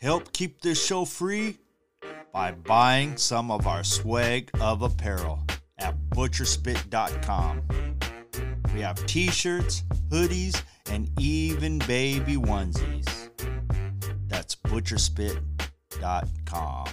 Help keep this show free by buying some of our swag of apparel at butcherspit.com. We have t shirts, hoodies, and even baby onesies. That's butcherspit.com.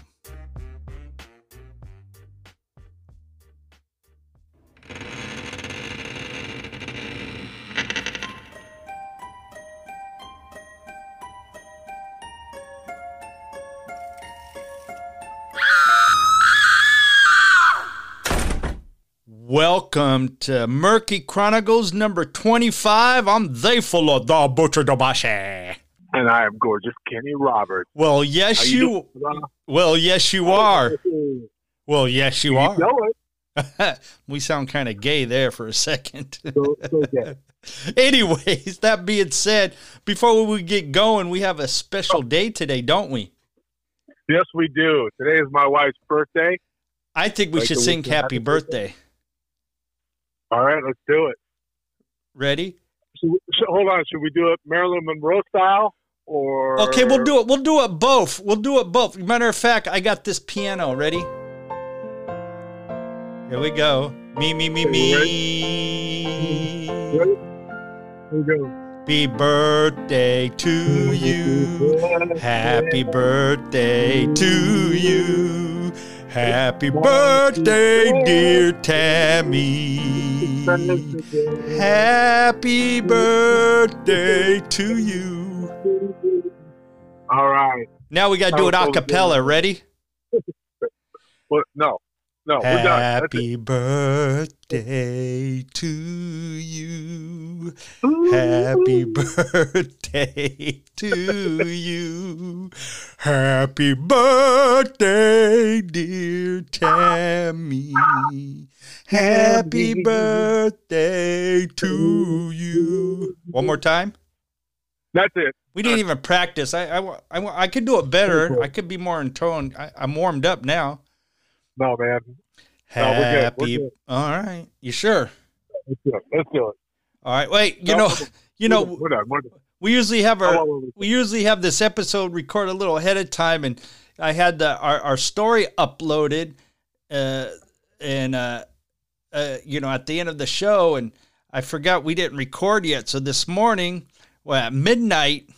Welcome to Murky Chronicles number 25. I'm the full of the Butcher Dabashi. And I am gorgeous Kenny Roberts. Well, yes, How you. doing, well, yes, you are. Well, yes, you are. know it. we sound kind of gay there for a second. So, so. Anyways, that being said, before we get going, we have a special oh. day today, don't we? Yes, we do. Today is my wife's birthday. I think we Like should sing happy happy birthday. All right, let's do it. Ready? We, should, hold on. Should we do it Marilyn Monroe style or? Okay, we'll do it. We'll do it both. We'll do it both. Matter of fact, I got this piano. Ready? Here we go. Me, me, me, me. Ready? Here we go. Happy birthday to you. Happy birthday to you. Happy birthday, dear Tammy. Happy birthday to you. All right. Now we got to do it a cappella. Ready? What? No, no. Happy birthday to you. Happy birthday to you. Happy birthday, dear Tammy. Happy birthday to you. One more time. That's it. We didn't even practice. I, I, I, I could do it better. I could be more in tone. I, I'm warmed up now. No, man. No, we're good. We're Happy. good. All right. You sure? Let's do it. Let's do it. All right. Wait. You No, know. You know. we're done. We're done. We usually have our we- usually have this episode recorded a little ahead of time, and I had the our, our story uploaded, uh, and uh, uh, you know at the end of the show, and I forgot we didn't record yet. So this morning, well, at midnight,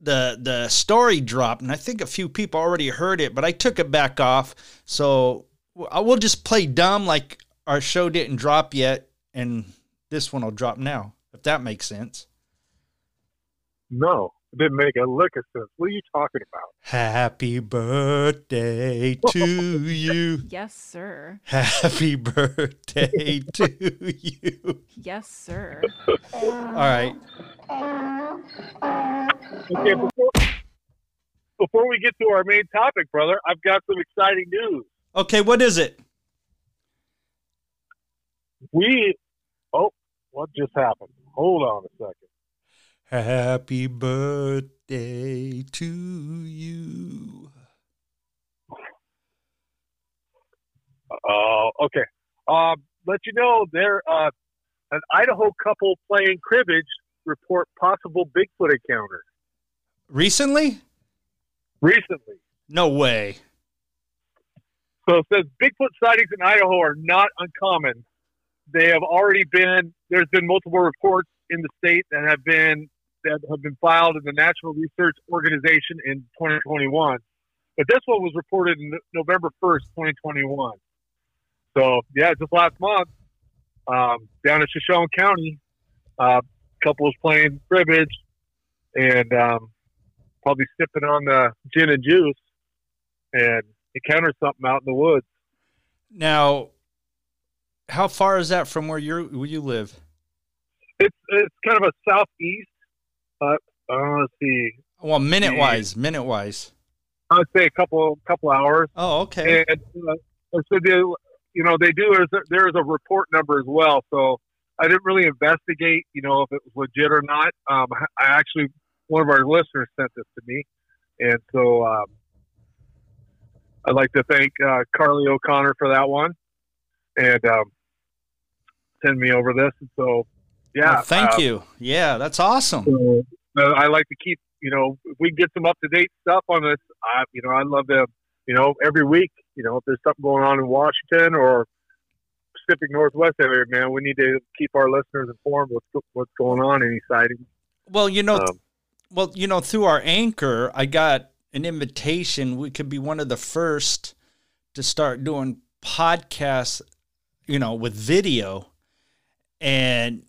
the the story dropped, and I think a few people already heard it, but I took it back off. So I will just play dumb like our show didn't drop yet, and this one will drop now, if that makes sense. No, it didn't make a lick of sense. What are you talking about? Happy birthday to you. Yes, sir. Happy birthday to you. Yes, sir. All right. Okay, before, before we get to our main topic, brother, I've got some exciting news. Okay, what is it? We, oh, what just happened? Hold on a second. Happy birthday to you. Oh, okay. Um, let you know there, uh, an Idaho couple playing cribbage report possible Bigfoot encounter Recently? recently. No way. So it says Bigfoot sightings in Idaho are not uncommon. They have already been there's been multiple reports in the state that have been that have been filed in the National Research Organization in 2021. But this one was reported in November 1st, 2021. So yeah, just last month, um, down in Shoshone County, uh, couple was playing cribbage and um, probably sipping on the gin and juice and encountered something out in the woods. Now, how far is that from where you where you live? It's it's kind of a southeast. Uh, uh, let's see. Well, minute wise, minute wise. I'd say a couple couple hours. Oh, okay. And uh, so they, you know, they do. There's a, there is a report number as well. So I didn't really investigate, you know, if it was legit or not. Um, I actually one of our listeners sent this to me, and so um, I'd like to thank uh, Carly O'Connor for that one, and um, send me over this. And so, yeah, Well, thank uh, you. Yeah, that's awesome. So, uh, I like to keep you know, if we get some up to date stuff on this, I, you know, I'd love to, you know, every week, you know, if there's something going on in Washington or Pacific Northwest area, man, we need to keep our listeners informed with what's going on, any sightings. Well, you know, Um, well, you know, through our anchor, I got an invitation. We could be one of the first to start doing podcasts, you know, with video. And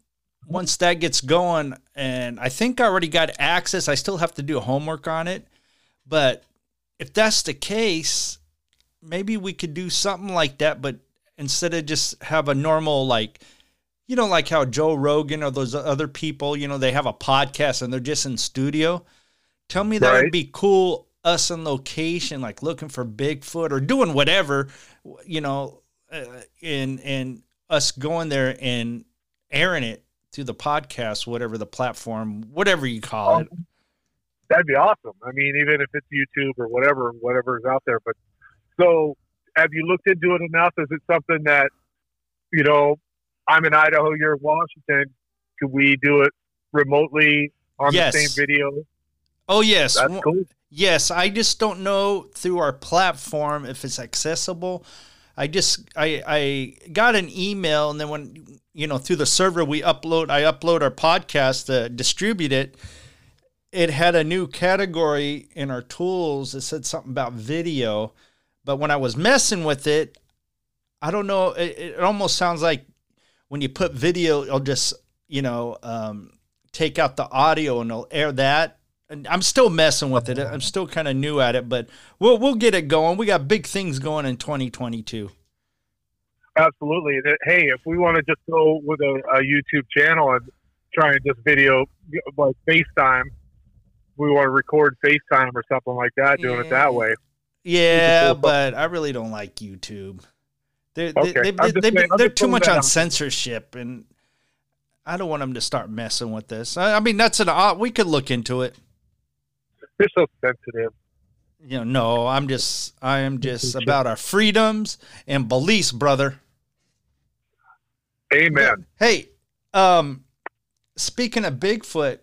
once that gets going, and I think I already got access, I still have to do homework on it. But if that's the case, maybe we could do something like that, but instead of just have a normal, like, you know, like how Joe Rogan or those other people, you know, they have a podcast and they're just in studio. Tell me that Right. would be cool. Us on location, like looking for Bigfoot or doing whatever, you know, uh, and and us going there and airing it through the podcast, whatever the platform, whatever you call it. That'd be awesome. I mean, even if it's YouTube or whatever, whatever's out there. But so, have you looked into it enough? Is it something that, you know, I'm in Idaho, you're in Washington. Could we do it remotely on Yes. the same video? Oh yes, That's cool. Yes, I just don't know through our platform if it's accessible. I just I I got an email and then when you know through the server we upload I upload our podcast to distribute it. It had a new category in our tools that said something about video, but when I was messing with it, I don't know. It, it almost sounds like when you put video, it'll just you know um, take out the audio and it'll air that and I'm still messing with it. I'm still kind of new at it, but we'll we'll get it going. We got big things going in 2022. Absolutely. Hey, if we want to just go with a, a YouTube channel and try and just video like FaceTime, we want to record FaceTime or something like that, doing it that way. Yeah, but I really don't like YouTube. They're okay. they, they, they, saying, they're too much on censorship, and I don't want them to start messing with this. I, I mean, that's an uh, we could look into it. They're so sensitive. You know, no, I'm just I am just about our freedoms and beliefs, brother. Amen. Hey, um, speaking of Bigfoot,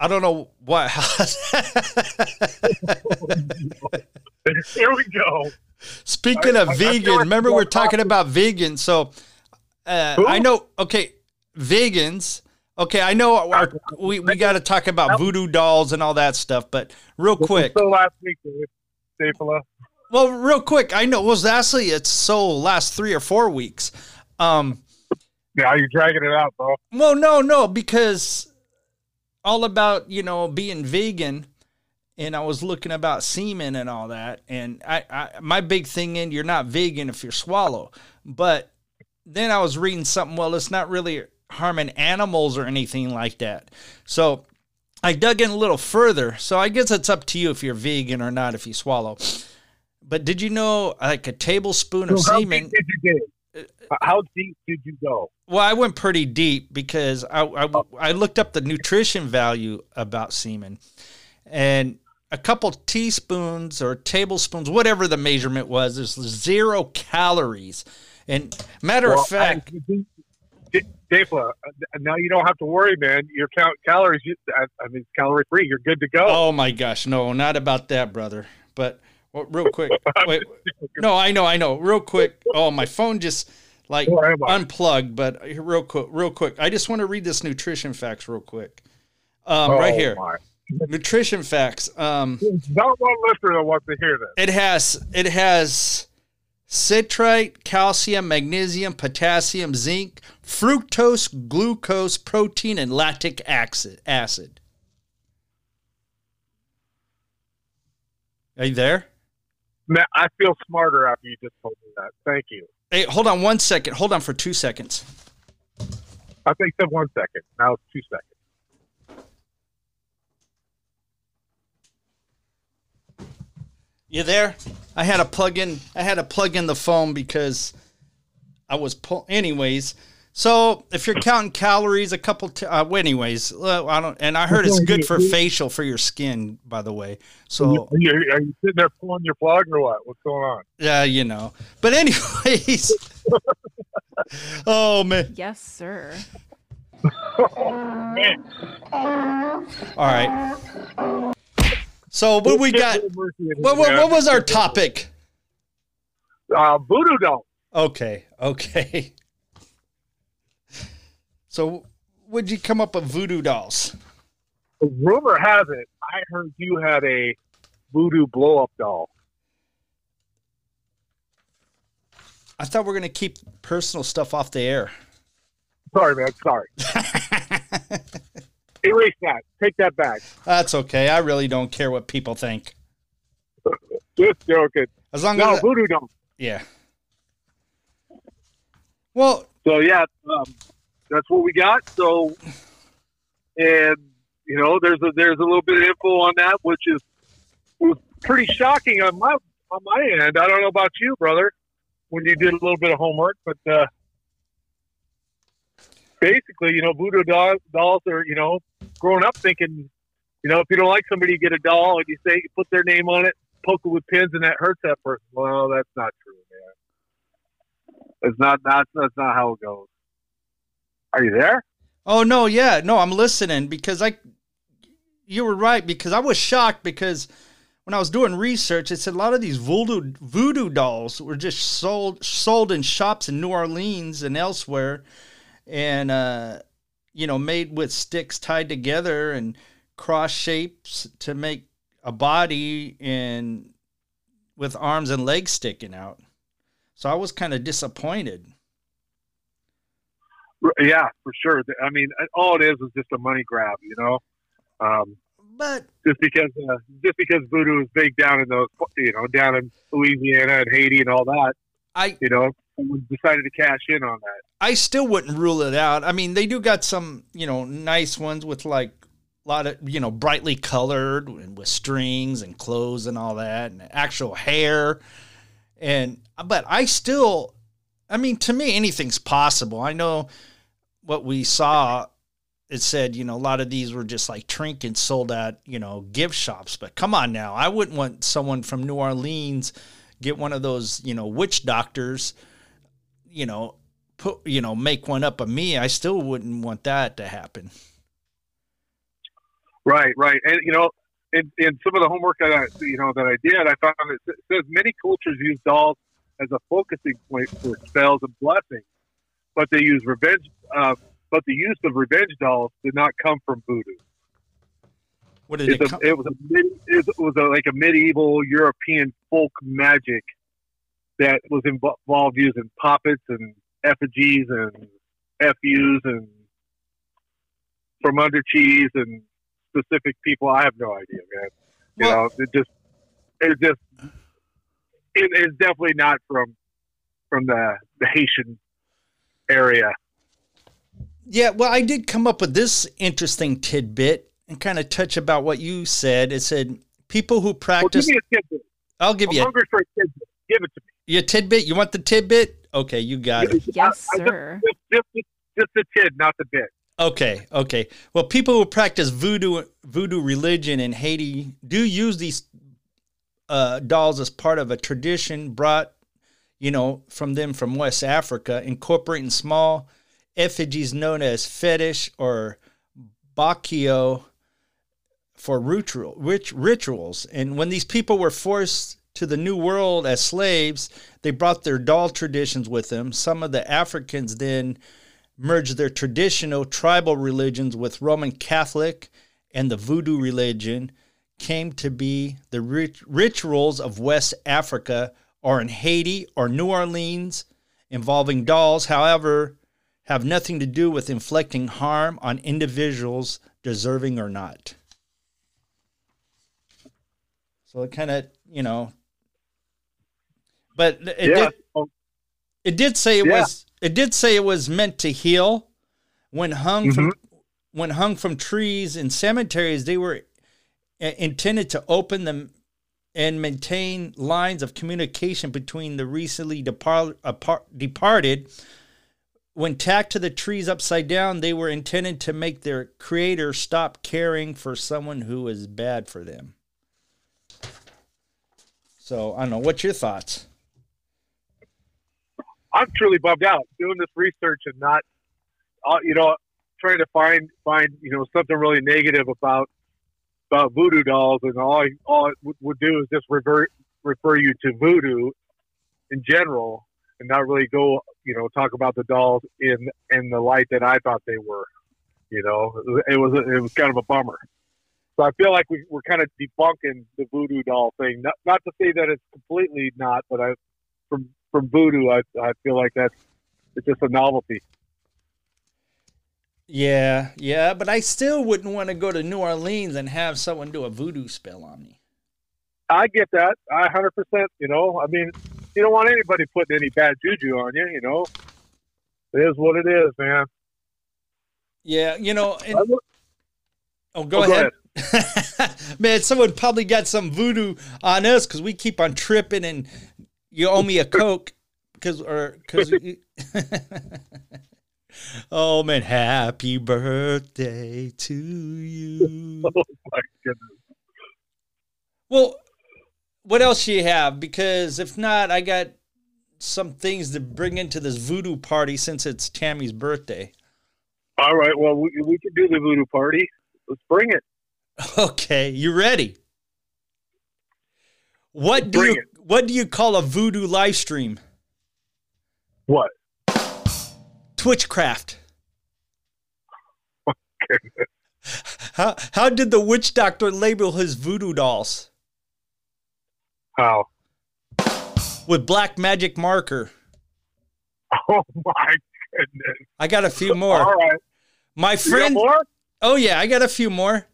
I don't know what. Here we go. speaking I- of I- I vegan, like remember we're talking talking- about vegan. So uh, I know. Okay, vegans. Okay, I know our, we we got to talk about voodoo dolls and all that stuff, but real quick. So last week, Stapler. Well, real quick, I know. Well, actually, it's so last three or four weeks. Um, Yeah, you're dragging it out, bro. Well, no, no, because all about you know being vegan, and I was looking about semen and all that, and I, I my big thing in you're not vegan if you're swallow, but then I was reading something. Well, it's not really harming animals or anything like that. So I dug in a little further. So I guess it's up to you if you're vegan or not if you swallow. But did you know like a tablespoon of So semen? Deep did you dig? How deep did you go? Well, I went pretty deep because I, I, I looked up the nutrition value about semen, and a couple teaspoons or tablespoons, whatever the measurement was, there's zero calories. And matter Well, of fact, I- D- Stapler, uh, now you don't have to worry, man. Your count calories, I, I mean, calorie free. You're good to go. oh my gosh, no, not about that, brother. But well, real quick, wait, no, I know, I know, real quick. Oh, my phone just like Where am I? unplugged. But real quick, real quick, I just want to read this nutrition facts real quick. Um, Oh, right here. my. nutrition facts. Um, Not one listener that wants to hear this. it has it has citrate, calcium, magnesium, potassium, zinc, fructose, glucose, protein, and lactic acid. Acid. Are you there? Man, I feel smarter after you just told me that. Thank you. Hey, hold on one second. Hold on for two seconds. I think said one second. Now it's two seconds. You there? I had to plug in. I had to plug in the phone because I was pull. Anyways, so if you're counting calories, a couple. T- uh, well, anyways, uh, I don't. And I heard it's good for facial for your skin, by the way. So Are you, are you sitting there pulling your plug or what? What's going on? yeah, you know. But anyways. oh man. Yes, sir. Man, All right. So what we got? Mercy in his What, what, what was our topic? Uh, voodoo doll. Okay, okay. So, would you come up with voodoo dolls? Rumor has it, I heard you had a voodoo blow up doll. I thought we are gonna keep personal stuff off the air. Sorry, man. Sorry. Erase that. Take that back. That's okay. I really don't care what people think. Just joking. As long No, as voodoo doll. yeah. Well, So yeah, um, that's what we got. So, and you know, there's a there's a little bit of info on that, which is was pretty shocking on my on my end. I don't know about you, brother, when you did a little bit of homework, but uh, basically, you know, voodoo doll, dolls are you know, growing up thinking, you know, if you don't like somebody, you get a doll and you say you put their name on it, poke it with pins, and that hurts that person. Well, that's not true, man. It's not that's that's not how it goes. Are you there? oh no, yeah, no, I'm listening because I, you were right because I was shocked because when I was doing research, it said a lot of these voodoo voodoo dolls were just sold sold in shops in New Orleans and elsewhere, and uh, you know, made with sticks tied together and cross shapes to make a body and with arms and legs sticking out. So I was kind of disappointed. Yeah, for sure. I mean, all it is is just a money grab, you know. Um, But just because uh, just because voodoo is big down in those, you know, down in Louisiana and Haiti and all that, I you know, decided to cash in on that. I still wouldn't rule it out. I mean, they do got some, you know, nice ones with like a lot of, you know, brightly colored and with strings and clothes and all that and actual hair. And, but I still, I mean, to me, anything's possible. I know what we saw, it said, you know, a lot of these were just like trinkets sold at, you know, gift shops. But come on now, I wouldn't want someone from New Orleans get one of those, you know, witch doctors, you know, put you know make one up of me i still wouldn't want that to happen Right, right, and you know, in, in some of the homework that I, you know, that I did, I found it says many cultures use dolls as a focusing point for spells and blessings, but they use revenge. Uh, but the use of revenge dolls did not come from voodoo. what did it a, come it was a it was a, like a medieval European folk magic that was involved using puppets and effigies and FUs and from under cheese and specific people. I have no idea, man. You Well- know, it just it just it is definitely not from from the the Haitian area. Yeah well i did come up with this interesting tidbit and kind of touch about what you said it said people who Well, practice give me a tidbit. i'll give I'm you a, hungry for a tidbit. Give it to me. you a tidbit you want the tidbit okay you got it Yes, I- I just- sir. Just, just, just the tid, not the bit. Okay, okay. Well, people who practice voodoo voodoo religion in Haiti do use these uh, dolls as part of a tradition brought, you know, from them from West Africa, incorporating small effigies known as fetish or bakio for ritual rit- rituals. And when these people were forced to the New World as slaves, they brought their doll traditions with them. Some of the Africans then merged their traditional tribal religions with Roman Catholic and the voodoo religion came to be the rit- rituals of West Africa or in Haiti or New Orleans involving dolls, however, have nothing to do with inflicting harm on individuals deserving or not. So it kind of, you know, but it yeah. did, it did say it Yeah. was it did say it was meant to heal when hung from Mm-hmm. when hung from trees in cemeteries they were intended to open them and maintain lines of communication between the recently depart, apart, departed when tacked to the trees upside down they were intended to make their creator stop caring for someone who was bad for them. So i don't know. What's your thoughts? I'm truly bummed out doing this research and not, uh, you know, trying to find find you know something really negative about about voodoo dolls, and all I, all it would, would do is just revert refer you to voodoo in general, and not really go you know talk about the dolls in in the light that I thought they were. You know, it was it was kind of a bummer. So I feel like we, we're kind of debunking the voodoo doll thing. Not not to say that it's completely not, but I from from voodoo, I I feel like that's it's just a novelty. Yeah, yeah, but I still wouldn't want to go to New Orleans and have someone do a voodoo spell on me. I get that. I hundred percent. You know, I mean, you don't want anybody putting any bad juju on you. You know, it is what it is, man. Yeah, you know. And, look- oh, go Oh, go ahead. Man, someone probably got some voodoo on us because we keep on tripping, and you owe me a coke because or because. oh man, happy birthday to you. oh my goodness. Well, what else do you have? Because if not, I got some things to bring into this voodoo party since it's Tammy's birthday. All right. Well, we we can do the voodoo party. Let's bring it. Okay, you ready? What do Bring you it. what do you call a voodoo live stream? What? Twitchcraft. How how did the witch doctor label his voodoo dolls? How? With black magic marker. Oh my goodness. I got a few more. All right. My friend more? Oh yeah, I got a few more.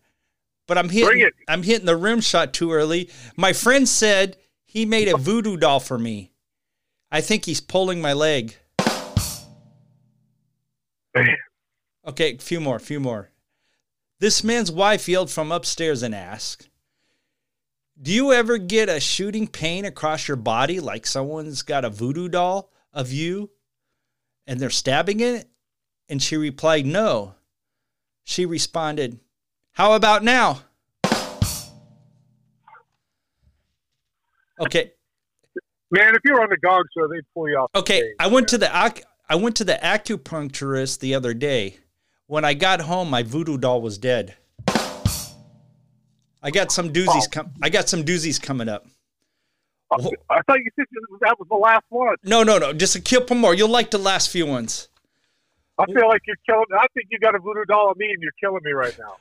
But I'm hitting Bring it. I'm hitting the rim shot too early. My friend said he made a voodoo doll for me. I think he's pulling my leg. Okay, a few more, few more. This man's wife yelled from upstairs and asked, Do you ever get a shooting pain across your body like someone's got a voodoo doll of you and they're stabbing it? And she replied, No. She responded, How about now? Okay, Man, if you were on the Gong Show, they'd pull you off. Okay, stage, I went to the ac- I went to the acupuncturist the other day. When I got home, my voodoo doll was dead. I got some doozies Oh. com- I got some doozies coming up. I thought you said that was the last one. No, no, no, just a couple more. You'll like the last few ones. I feel like you're killing. I think you got a voodoo doll on me, and you're killing me right now.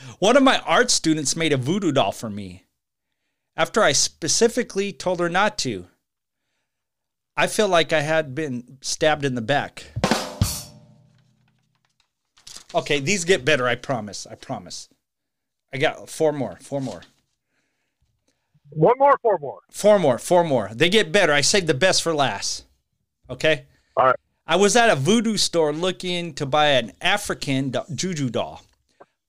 One of my art students made a voodoo doll for me. After I specifically told her not to. I feel like I had been stabbed in the back. Okay, these get better, I promise. I promise. I got four more, four more. One more, four more. Four more, four more. They get better. I saved the best for last. Okay? All right. I was at a voodoo store looking to buy an African juju doll.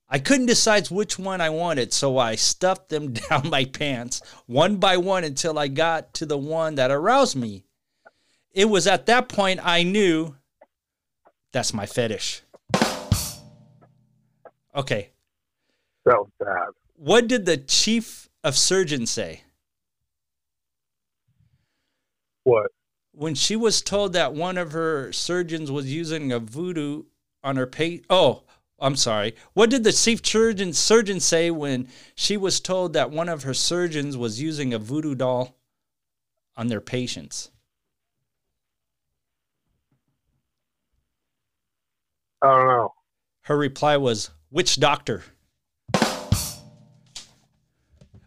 I couldn't decide which one I wanted, so I stuffed them down my pants one by one until I got to the one that aroused me. It was at that point I knew that's my fetish. Okay, Was bad. what did the chief of surgeons say? What? when she was told that one of her surgeons was using a voodoo on her patient. Oh, I'm sorry. What did the chief surgeon surgeon say when she was told that one of her surgeons was using a voodoo doll on their patients? I don't know. Her reply was, "Which doctor?"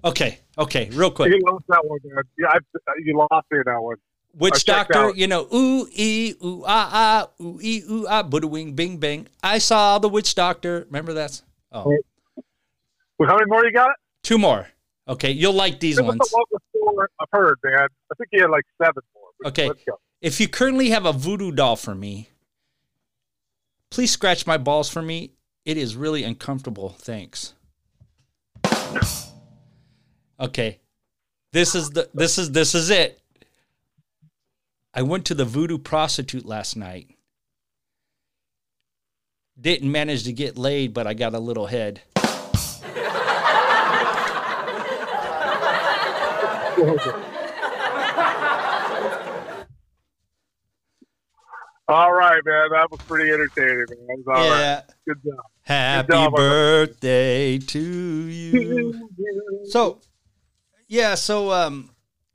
Okay, okay, real quick. You lost that one, man. Yeah, I, you lost me in that one. I Which doctor? You know, ooh ee ooh ah ah ooh ee ooh ah, buddha wing bing bang. I saw the witch doctor. Remember that? Oh, Well, how many more you got? two more. Okay, you'll like these ones. the score I've heard, man. I think he had like seven more. Okay. Let's go. If you currently have a voodoo doll for me, please scratch my balls for me. It is really uncomfortable. Thanks. Okay. This is the this is this is it. I went to the voodoo prostitute last night. Didn't manage to get laid, but I got a little head. All right, man. That was pretty entertaining, man. That was all right. yeah. Good job. Happy job, birthday to you. So, yeah. So, um,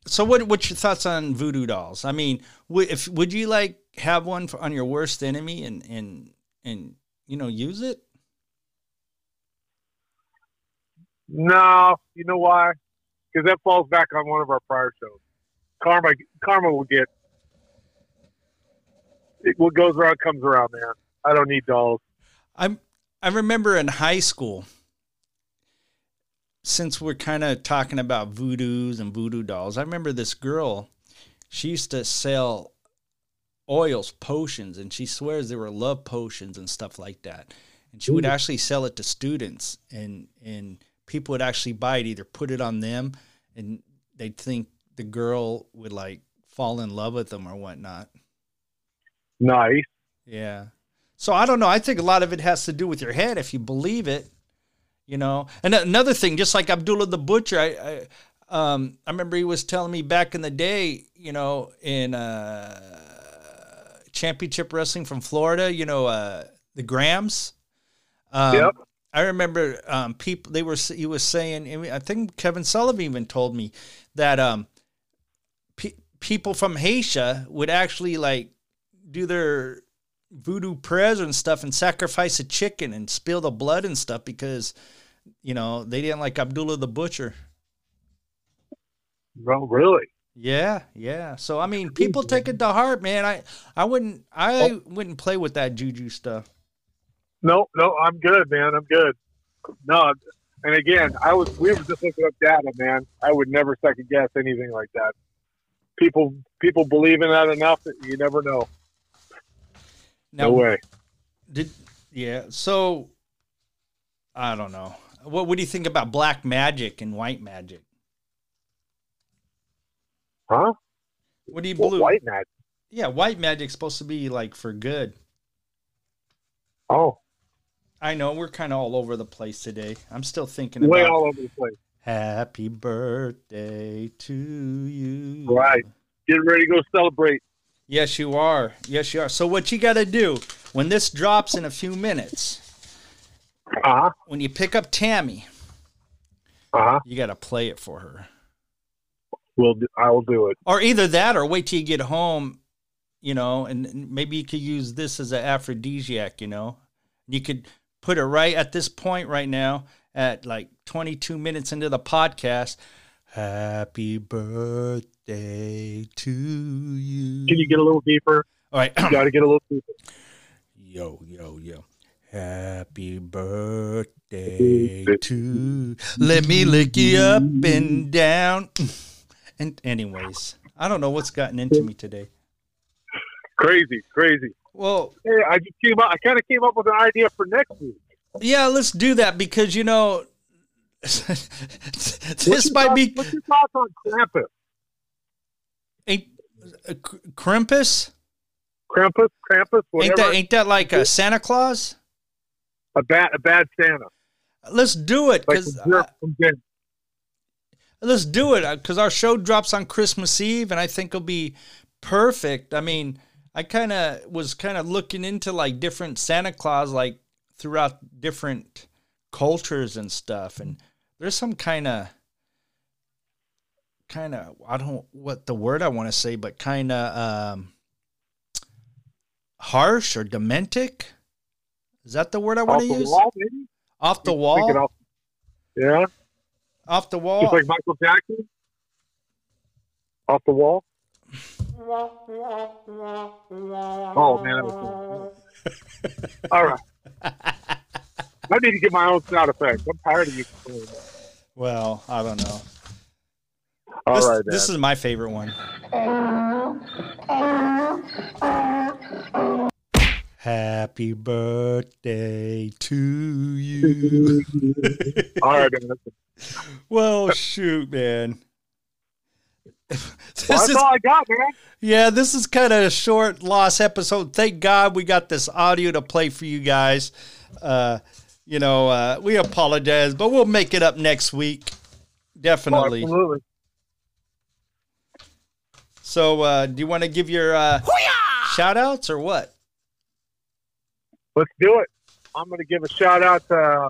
so what? What's your thoughts on voodoo dolls? I mean, would if would you like have one for, on your worst enemy and and and you know use it? No, you know why? Because that falls back on one of our prior shows. Karma, karma will get. It, what goes around comes around, man. I don't need dolls. I'm I remember in high school since we're kind of talking about voodoos and voodoo dolls, I remember this girl, she used to sell oils, potions, and she swears they were love potions and stuff like that. And she would actually sell it to students and and people would actually buy it, either put it on them and they'd think the girl would like fall in love with them or whatnot. Nice. Yeah. So I don't know. I think a lot of it has to do with your head if you believe it, you know. And another thing, just like Abdullah the Butcher, I, I um I remember he was telling me back in the day, you know, in uh championship wrestling from Florida, you know, uh the Grahams. Um, Yep. I remember um, people they were he was saying I think Kevin Sullivan even told me that um pe- people from Haitian would actually like do their voodoo prayers and stuff and sacrifice a chicken and spill the blood and stuff because you know they didn't like Abdullah the butcher. No, really. Yeah, yeah. So I mean, people take it to heart, man. I I wouldn't I oh. wouldn't play with that juju stuff. No, no, I'm good, man. I'm good. No, and again, I was we were just looking up data, man. I would never second guess anything like that. People people believe in that enough that you never know. Now, no way. Did yeah? So I don't know. What what do you think about black magic and white magic? Huh? What do you Well, believe? white magic. Yeah, white magic's supposed to be like for good. Oh, I know we're kind of all over the place today. I'm still thinking way all over the place. happy birthday to you. Right. Get ready to go celebrate. Yes, you are. Yes, you are. So what you got to do when this drops in a few minutes, Uh huh. when you pick up Tammy, Uh huh. you got to play it for her. We'll do, I will do it. or either that or wait till you get home you know and and maybe you could use this as an aphrodisiac you know you could put it right at this point right now at like 22 minutes into the podcast happy birthday to you Can you get a little deeper? all right You got to get a little deeper. yo yo yo happy birthday to let me lick you up and down and anyways i don't know what's gotten into me today Crazy, crazy. well Hey, I just came up. I kind of came up with an idea for next week. Yeah, let's do that because you know this might thoughts- be What's your thoughts on Krampus? ain't uh, Krampus. Krampus, Krampus, Ain't whatever. that ain't that like a Santa Claus? a bad, a bad Santa, Let's do it because the jerk from Jen. let's do it because our show drops on Christmas Eve and I think it'll be perfect. I mean, I kind of was kind of looking into like different Santa Claus like throughout different cultures and stuff, and there's some kind of kind of I don't what the word I want to say, but kind of um, harsh or dementic. Is that the word I want Off to the use? wall, maybe. Off the Thinking wall. off- yeah, Off the wall. just like Michael Jackson. Off the wall. Oh man, that was cool. all right. I need to get my own sound effects. I'm tired of you. Well, I don't know. All this, right, this is my favorite one. Happy birthday to you. all right, man. Well, shoot, man. well, that's is, all I got, man. yeah, this is kind of a short, lost episode. Thank God we got this audio to play for you guys. Uh, you know, uh, we apologize, but we'll make it up next week. Definitely. Absolutely. So, uh, do you want to give your uh, shout outs or what? Let's do it. I'm going to give a shout out to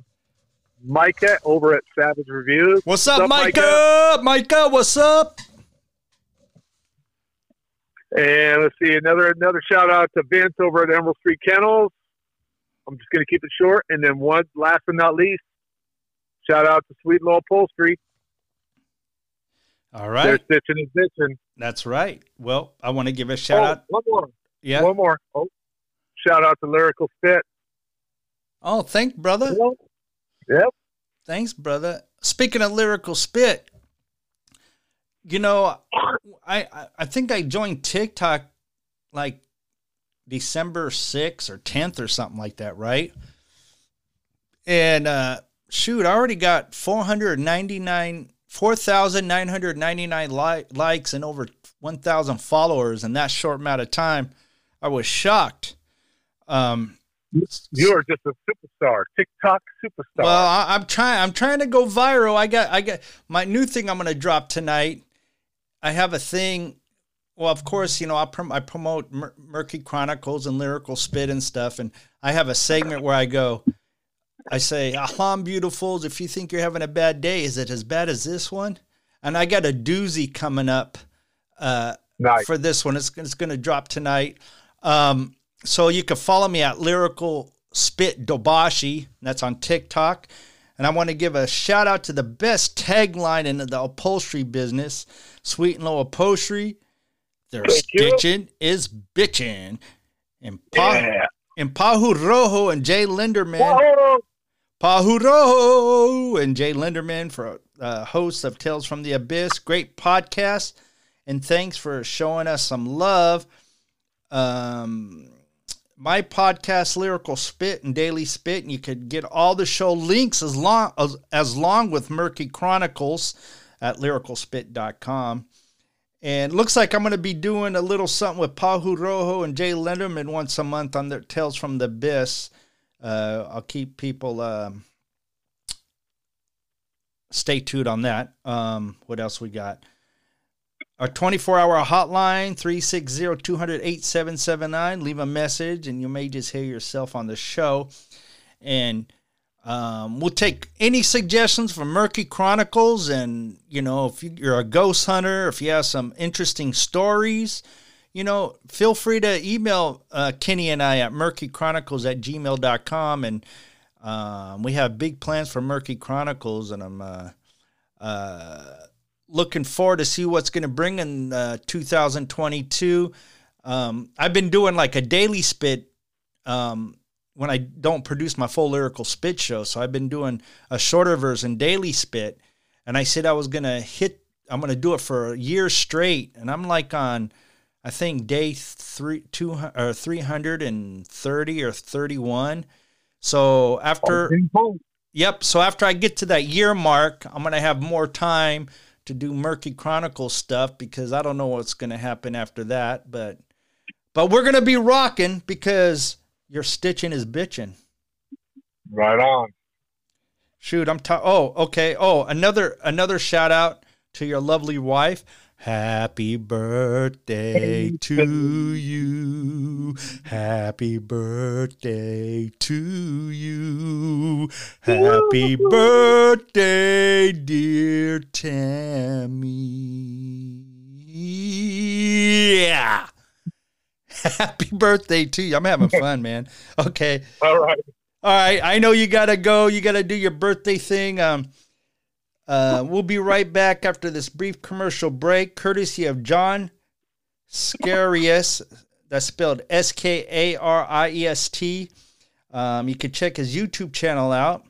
Micah over at Savage Reviews. What's up, What's up, Micah? Micah, what's up? And let's see another another shout out to Vince over at Emerald Street Kennels. I'm just going to keep it short, and then one last but not least, shout out to Sweet Low Upholstery. All right. They're stitching and bitching. That's right. Well, I want to give a shout oh, out. one more, Yeah. one more. Oh, shout out to Lyrical Spit. Oh, thank brother. Yep. Thanks, brother. Speaking of lyrical spit, you know, I I- I think I joined TikTok like December 6th or 10th or something like that, right? And uh shoot, I already got 499 4,999 li- likes and over 1,000 followers in that short amount of time. I was shocked. Um You are just a superstar, TikTok superstar. Well, I, I'm trying. I'm trying to go viral. I got. I got my new thing. I'm going to drop tonight. I have a thing. Well, of course, you know I, prom- I promote Mur- Murky Chronicles and Lyrical Spit and stuff, and I have a segment where I go. I say, "Ahlam, beautifuls. If you think you're having a bad day, is it as bad as this one?" And I got a doozy coming up. Uh, nice. for this one. It's, it's going to drop tonight. Um, so you can follow me at Lyrical Spit Dobashi. That's on TikTok. And I want to give a shout out to the best tagline in the upholstery business, Sweet and Low Upholstery. Their Thank you. stitching is bitching. And, pa- Yeah. and Pahu Rojo and Jay Linderman. Whoa. Pahuro and Jay Linderman for uh, hosts of Tales from the Abyss. Great podcast, and thanks for showing us some love. Um, my podcast, Lyrical Spit and Daily Spit, and you could get all the show links as long as, as long with Murky Chronicles at lyricalspit.com. And looks like I'm going to be doing a little something with Pahu Rojo and Jay Linderman once a month on their Tales from the Abyss. Uh, I'll keep people um, stay tuned on that. Um, what else we got? Our 24 hour hotline, 360 200 8779. Leave a message and you may just hear yourself on the show. And um, we'll take any suggestions from Murky Chronicles. And, you know, if you- you're a ghost hunter, if you have some interesting stories, you know, feel free to email uh, Kenny and I at murkychronicles at gmail.com. And um, we have big plans for Murky Chronicles. And I'm uh, uh, looking forward to see what's going to bring in uh, 2022. Um, I've been doing like a daily spit um, when I don't produce my full lyrical spit show. So I've been doing a shorter version, daily spit. And I said I was going to hit, I'm going to do it for a year straight. And I'm like on, I think day three, two, or 330 or 31. So after, oh, Yep. So after I get to that year mark, I'm going to have more time to do Murky chronicle stuff because I don't know what's going to happen after that. But but we're going to be rocking because your stitching is bitching. Right on. Shoot, I'm ta- Oh, okay. Oh, another another shout out to your lovely wife. Happy birthday to you. Happy birthday to you. Happy birthday, dear Tammy. Yeah. Happy birthday to you. I'm having fun, man. Okay. All right. All right, I know you gotta go. You gotta do your birthday thing. Um, uh, we'll be right back after this brief commercial break, courtesy of John Scarius. That's spelled S K A R I E S T. Um, you can check his YouTube channel out.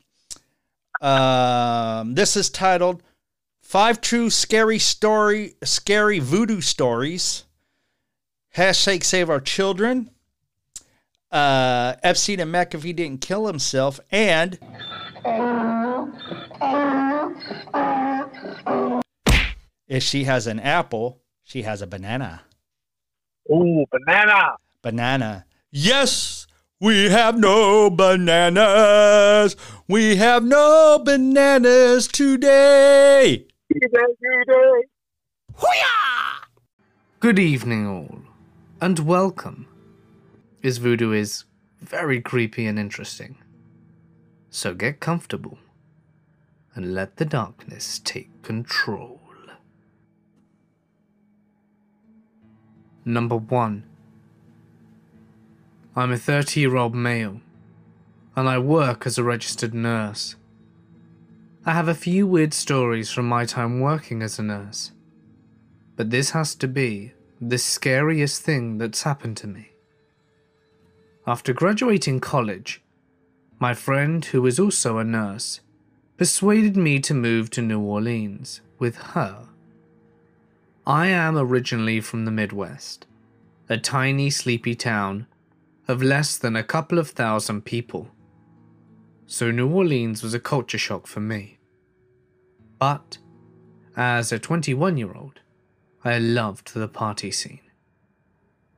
Um, this is titled Five True Scary Story Scary Voodoo Stories. Hashtag Save Our Children uh, Epstein and McAfee didn't kill himself, and if she has an apple, she has a banana. Ooh, banana. Banana. Yes, we have no bananas. We have no bananas today. Good evening, all, and welcome. As Voodoo is very creepy and interesting. So get comfortable and let the darkness take control. Number 1 I'm a 30 year old male, and I work as a registered nurse. I have a few weird stories from my time working as a nurse, but this has to be the scariest thing that's happened to me. After graduating college, my friend, who is also a nurse, persuaded me to move to New Orleans with her. I am originally from the Midwest, a tiny, sleepy town of less than a couple of thousand people. So New Orleans was a culture shock for me. But, as a 21 year old, I loved the party scene.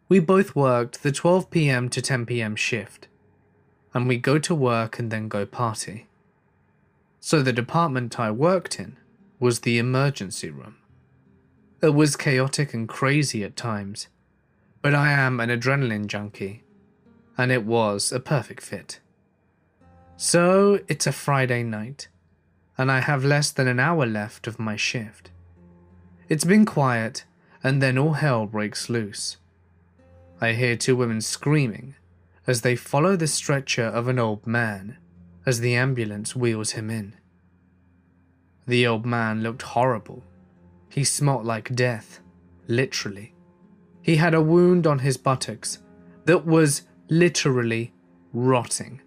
We both worked the 12 pm to 10 pm shift, and we go to work and then go party. So the department I worked in was the emergency room. It was chaotic and crazy at times, but I am an adrenaline junkie, and it was a perfect fit. So it's a Friday night, and I have less than an hour left of my shift. It's been quiet, and then all hell breaks loose. I hear two women screaming as they follow the stretcher of an old man as the ambulance wheels him in. The old man looked horrible. He smelt like death, literally. He had a wound on his buttocks that was literally rotting.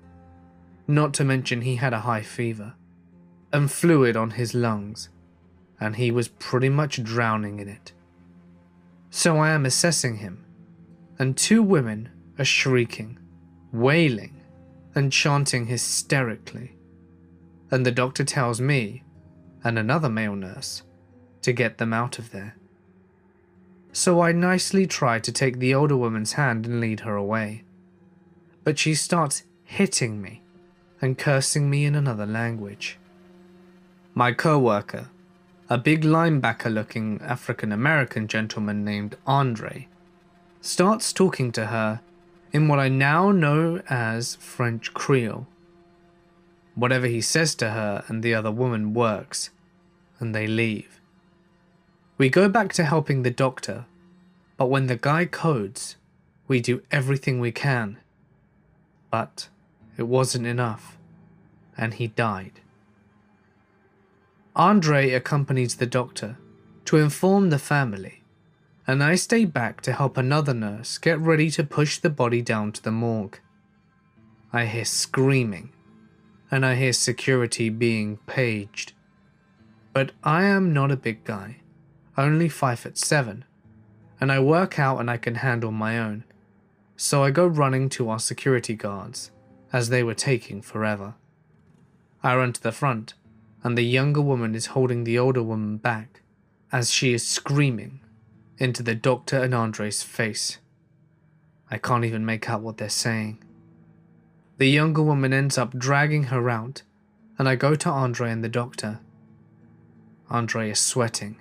Not to mention, he had a high fever and fluid on his lungs, and he was pretty much drowning in it. So I am assessing him, and two women are shrieking, wailing, and chanting hysterically. And the doctor tells me, and another male nurse, to get them out of there. So I nicely try to take the older woman's hand and lead her away. But she starts hitting me and cursing me in another language. My co worker, a big linebacker looking African American gentleman named Andre, starts talking to her in what I now know as French Creole. Whatever he says to her and the other woman works, and they leave. We go back to helping the doctor, but when the guy codes, we do everything we can. But it wasn't enough, and he died. Andre accompanies the doctor to inform the family, and I stay back to help another nurse get ready to push the body down to the morgue. I hear screaming, and I hear security being paged. But I am not a big guy, only 5 foot 7, and I work out and I can handle my own. So I go running to our security guards, as they were taking forever. I run to the front, and the younger woman is holding the older woman back as she is screaming into the doctor and Andre's face. I can't even make out what they're saying. The younger woman ends up dragging her out, and I go to Andre and the doctor. Andre is sweating.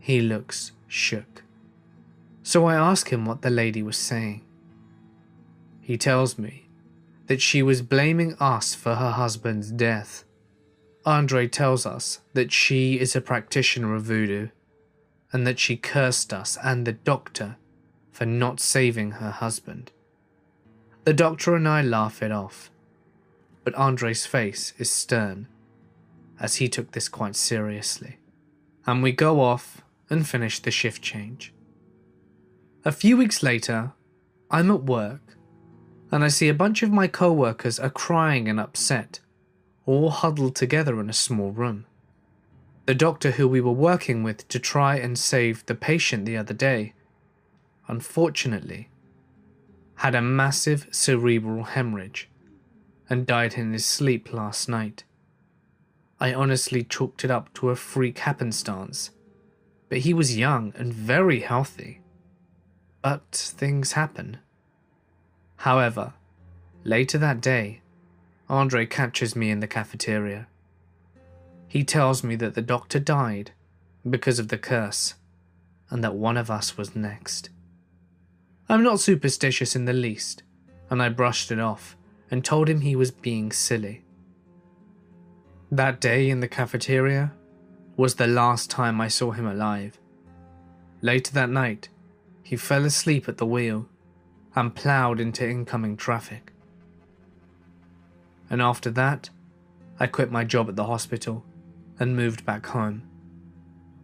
He looks shook. So I ask him what the lady was saying. He tells me that she was blaming us for her husband's death. Andre tells us that she is a practitioner of voodoo and that she cursed us and the doctor for not saving her husband. The doctor and I laugh it off, but Andre's face is stern as he took this quite seriously. And we go off and finish the shift change. A few weeks later, I'm at work and I see a bunch of my co workers are crying and upset, all huddled together in a small room. The doctor who we were working with to try and save the patient the other day, unfortunately, had a massive cerebral hemorrhage and died in his sleep last night. I honestly chalked it up to a freak happenstance, but he was young and very healthy. But things happen. However, later that day, Andre catches me in the cafeteria. He tells me that the doctor died because of the curse, and that one of us was next. I'm not superstitious in the least, and I brushed it off and told him he was being silly. That day in the cafeteria was the last time I saw him alive. Later that night, he fell asleep at the wheel and ploughed into incoming traffic. And after that, I quit my job at the hospital and moved back home.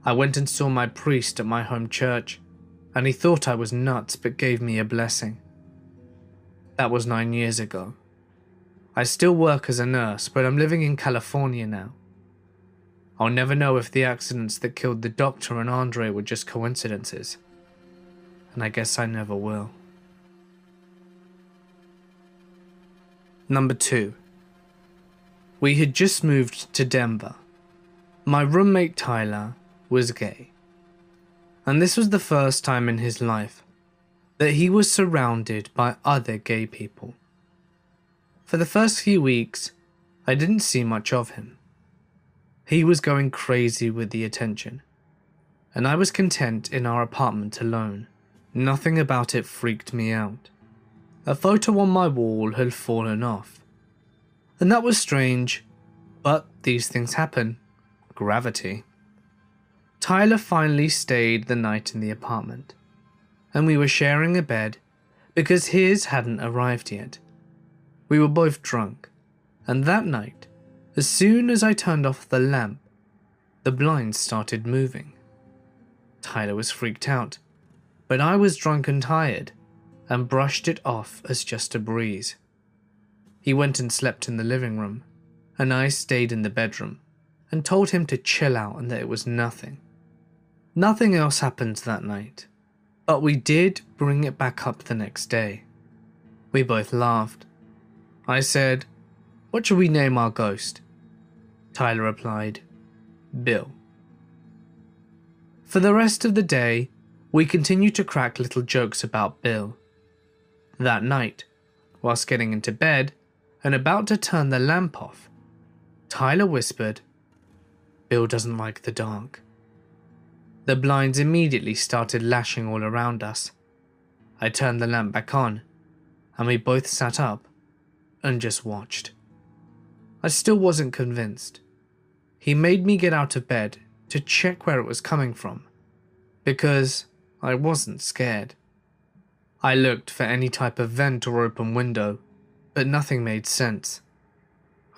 I went and saw my priest at my home church, and he thought I was nuts but gave me a blessing. That was nine years ago. I still work as a nurse, but I'm living in California now. I'll never know if the accidents that killed the doctor and Andre were just coincidences. And I guess I never will. Number 2. We had just moved to Denver. My roommate Tyler was gay. And this was the first time in his life that he was surrounded by other gay people. For the first few weeks, I didn't see much of him. He was going crazy with the attention, and I was content in our apartment alone. Nothing about it freaked me out. A photo on my wall had fallen off, and that was strange, but these things happen. Gravity. Tyler finally stayed the night in the apartment and we were sharing a bed because his hadn't arrived yet. We were both drunk, and that night, as soon as I turned off the lamp, the blinds started moving. Tyler was freaked out, but I was drunk and tired and brushed it off as just a breeze. He went and slept in the living room, and I stayed in the bedroom and told him to chill out and that it was nothing. Nothing else happened that night. But we did bring it back up the next day. We both laughed. I said, What should we name our ghost? Tyler replied, Bill. For the rest of the day, we continued to crack little jokes about Bill. That night, whilst getting into bed and about to turn the lamp off, Tyler whispered, Bill doesn't like the dark. The blinds immediately started lashing all around us. I turned the lamp back on, and we both sat up and just watched. I still wasn't convinced. He made me get out of bed to check where it was coming from, because I wasn't scared. I looked for any type of vent or open window, but nothing made sense.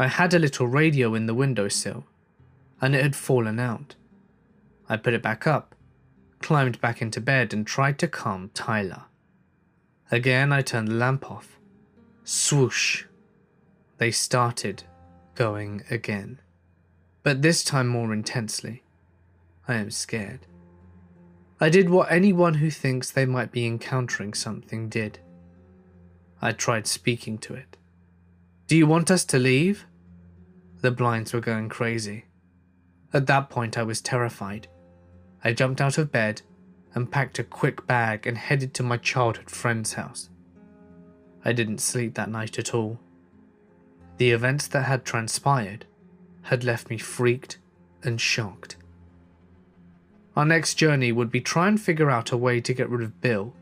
I had a little radio in the windowsill, and it had fallen out. I put it back up, climbed back into bed, and tried to calm Tyler. Again, I turned the lamp off. Swoosh! They started going again, but this time more intensely. I am scared. I did what anyone who thinks they might be encountering something did. I tried speaking to it. Do you want us to leave? The blinds were going crazy. At that point, I was terrified. I jumped out of bed and packed a quick bag and headed to my childhood friend's house. I didn't sleep that night at all. The events that had transpired had left me freaked and shocked. Our next journey would be try and figure out a way to get rid of Bill.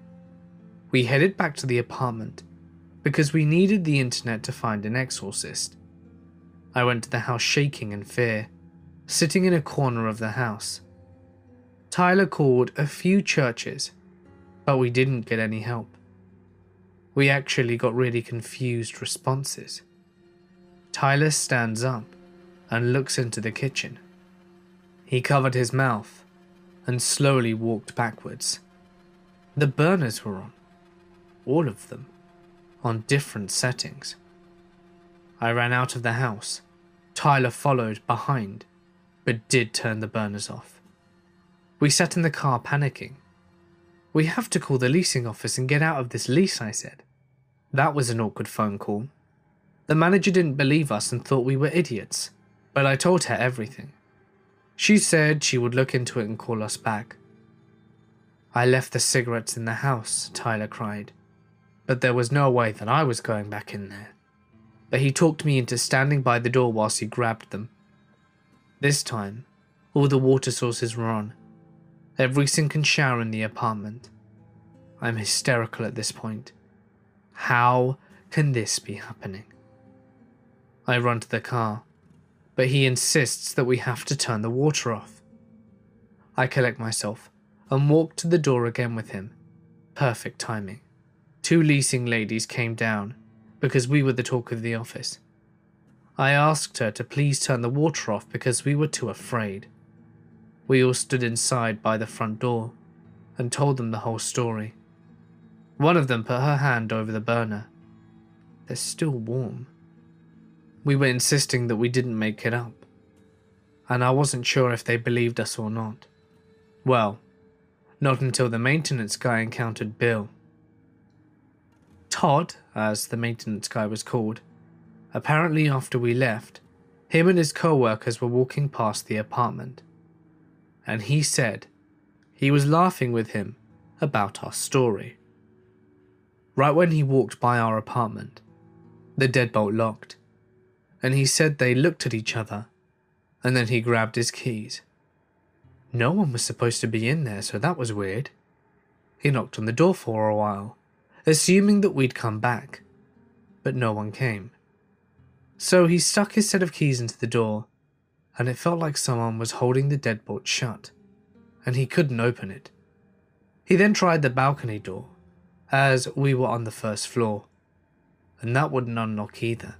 We headed back to the apartment because we needed the internet to find an exorcist. I went to the house shaking in fear, sitting in a corner of the house. Tyler called a few churches, but we didn't get any help. We actually got really confused responses. Tyler stands up and looks into the kitchen. He covered his mouth and slowly walked backwards. The burners were on, all of them, on different settings. I ran out of the house. Tyler followed behind, but did turn the burners off. We sat in the car panicking. We have to call the leasing office and get out of this lease, I said. That was an awkward phone call. The manager didn't believe us and thought we were idiots, but I told her everything. She said she would look into it and call us back. I left the cigarettes in the house, Tyler cried, but there was no way that I was going back in there. But he talked me into standing by the door whilst he grabbed them. This time, all the water sources were on, every sink and shower in the apartment. I'm hysterical at this point. How can this be happening? I run to the car, but he insists that we have to turn the water off. I collect myself and walk to the door again with him. Perfect timing. Two leasing ladies came down because we were the talk of the office. I asked her to please turn the water off because we were too afraid. We all stood inside by the front door and told them the whole story. One of them put her hand over the burner. They're still warm. We were insisting that we didn't make it up, and I wasn't sure if they believed us or not. Well, not until the maintenance guy encountered Bill. Todd, as the maintenance guy was called, apparently after we left, him and his co workers were walking past the apartment. And he said he was laughing with him about our story. Right when he walked by our apartment, the deadbolt locked, and he said they looked at each other, and then he grabbed his keys. No one was supposed to be in there, so that was weird. He knocked on the door for a while, assuming that we'd come back, but no one came. So he stuck his set of keys into the door, and it felt like someone was holding the deadbolt shut, and he couldn't open it. He then tried the balcony door, as we were on the first floor, and that wouldn't unlock either.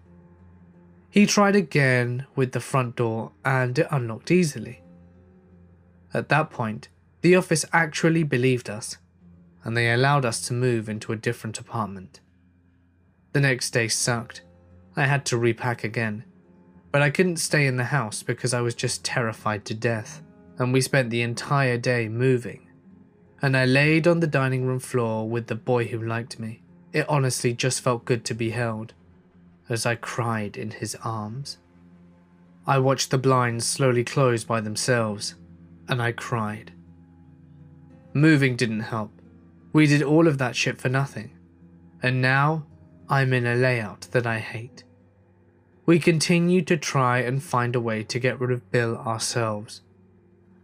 He tried again with the front door, and it unlocked easily. At that point, the office actually believed us, and they allowed us to move into a different apartment. The next day sucked. I had to repack again, but I couldn't stay in the house because I was just terrified to death, and we spent the entire day moving. And I laid on the dining room floor with the boy who liked me. It honestly just felt good to be held, as I cried in his arms. I watched the blinds slowly close by themselves and I cried. Moving didn't help. We did all of that shit for nothing. And now I'm in a layout that I hate. We continue to try and find a way to get rid of Bill ourselves.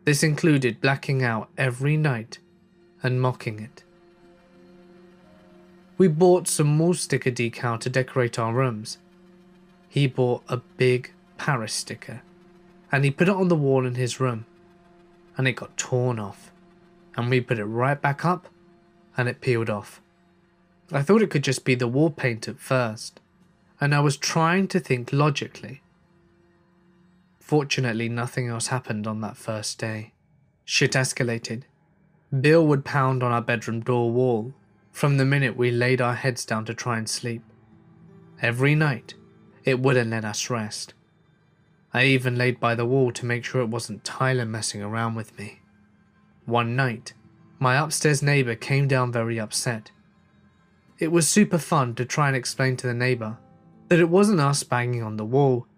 This included blacking out every night and mocking it. We bought some more sticker decal to decorate our rooms. He bought a big Paris sticker and he put it on the wall in his room and it got torn off. And we put it right back up and it peeled off. I thought it could just be the wall paint at first, and I was trying to think logically. Fortunately, nothing else happened on that first day. Shit escalated. Bill would pound on our bedroom door wall from the minute we laid our heads down to try and sleep. Every night, it wouldn't let us rest. I even laid by the wall to make sure it wasn't Tyler messing around with me. One night, my upstairs neighbour came down very upset. It was super fun to try and explain to the neighbour that it wasn't us banging on the wall,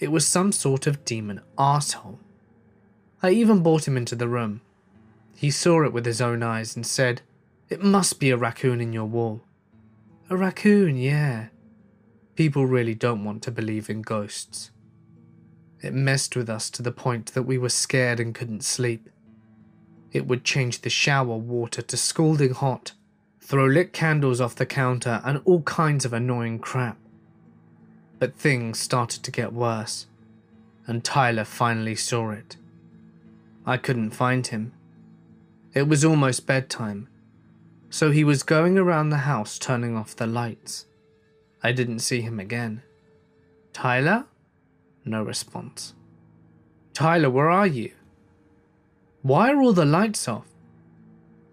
it was some sort of demon asshole. I even brought him into the room. He saw it with his own eyes and said, It must be a raccoon in your wall. A raccoon, yeah. People really don't want to believe in ghosts. It messed with us to the point that we were scared and couldn't sleep. It would change the shower water to scalding hot, throw lit candles off the counter, and all kinds of annoying crap. But things started to get worse, and Tyler finally saw it. I couldn't find him. It was almost bedtime, so he was going around the house turning off the lights. I didn't see him again. Tyler? No response. Tyler, where are you? Why are all the lights off?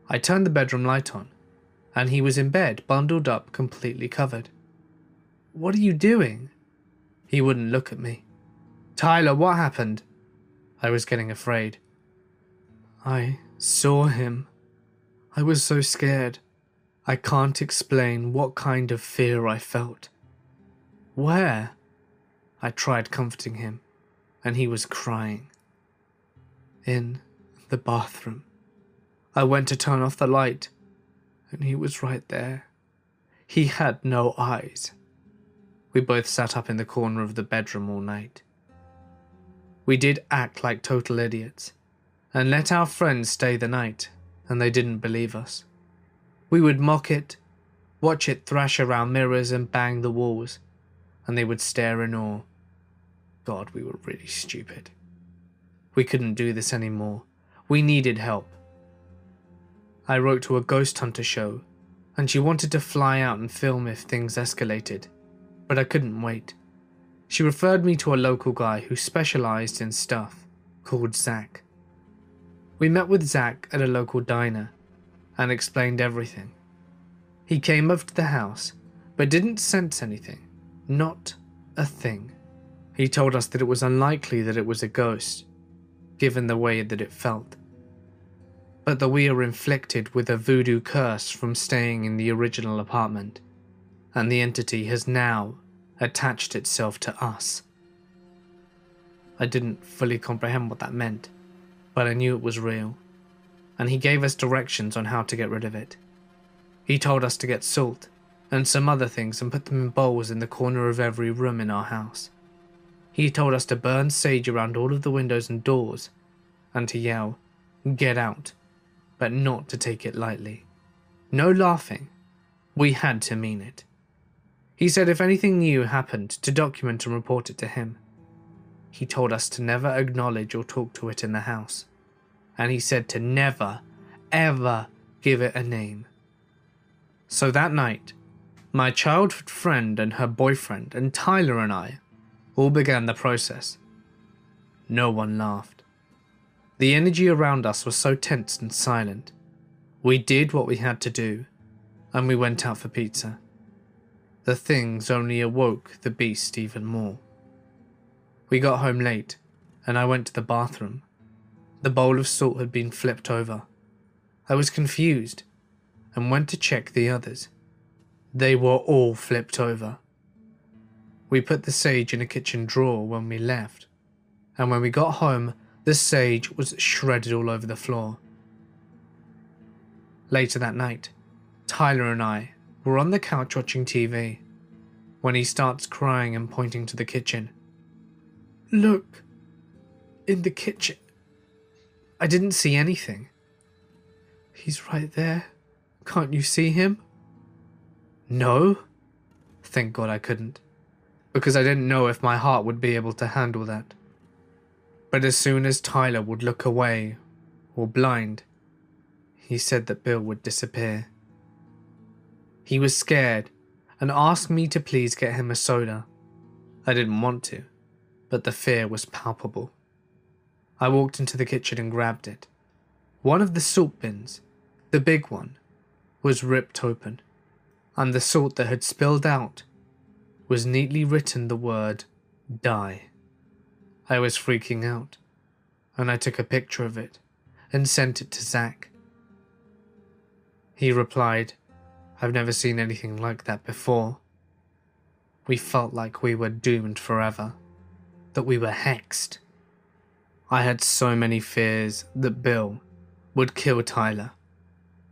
I turned the bedroom light on, and he was in bed, bundled up, completely covered. What are you doing? He wouldn't look at me. Tyler, what happened? I was getting afraid. I saw him. I was so scared. I can't explain what kind of fear I felt. Where? I tried comforting him, and he was crying. In the bathroom. I went to turn off the light, and he was right there. He had no eyes. We both sat up in the corner of the bedroom all night. We did act like total idiots, and let our friends stay the night, and they didn't believe us. We would mock it, watch it thrash around mirrors and bang the walls, and they would stare in awe. God, we were really stupid. We couldn't do this anymore. We needed help. I wrote to a ghost hunter show, and she wanted to fly out and film if things escalated, but I couldn't wait. She referred me to a local guy who specialized in stuff called Zach. We met with Zach at a local diner and explained everything. He came up to the house, but didn't sense anything. Not a thing. He told us that it was unlikely that it was a ghost, given the way that it felt. But that we are inflicted with a voodoo curse from staying in the original apartment, and the entity has now attached itself to us. I didn't fully comprehend what that meant, but I knew it was real, and he gave us directions on how to get rid of it. He told us to get salt and some other things and put them in bowls in the corner of every room in our house. He told us to burn sage around all of the windows and doors and to yell, Get out, but not to take it lightly. No laughing. We had to mean it. He said if anything new happened, to document and report it to him. He told us to never acknowledge or talk to it in the house. And he said to never, ever give it a name. So that night, my childhood friend and her boyfriend and Tyler and I all began the process. No one laughed. The energy around us was so tense and silent. We did what we had to do, and we went out for pizza. The things only awoke the beast even more. We got home late, and I went to the bathroom. The bowl of salt had been flipped over. I was confused and went to check the others. They were all flipped over. We put the sage in a kitchen drawer when we left, and when we got home, the sage was shredded all over the floor. Later that night, Tyler and I were on the couch watching TV when he starts crying and pointing to the kitchen. Look, in the kitchen. I didn't see anything. He's right there. Can't you see him? No? Thank God I couldn't, because I didn't know if my heart would be able to handle that. But as soon as Tyler would look away, or blind, he said that Bill would disappear. He was scared and asked me to please get him a soda. I didn't want to, but the fear was palpable. I walked into the kitchen and grabbed it. One of the salt bins, the big one, was ripped open, and the salt that had spilled out was neatly written the word die. I was freaking out, and I took a picture of it and sent it to Zach. He replied, I've never seen anything like that before. We felt like we were doomed forever, that we were hexed. I had so many fears that Bill would kill Tyler,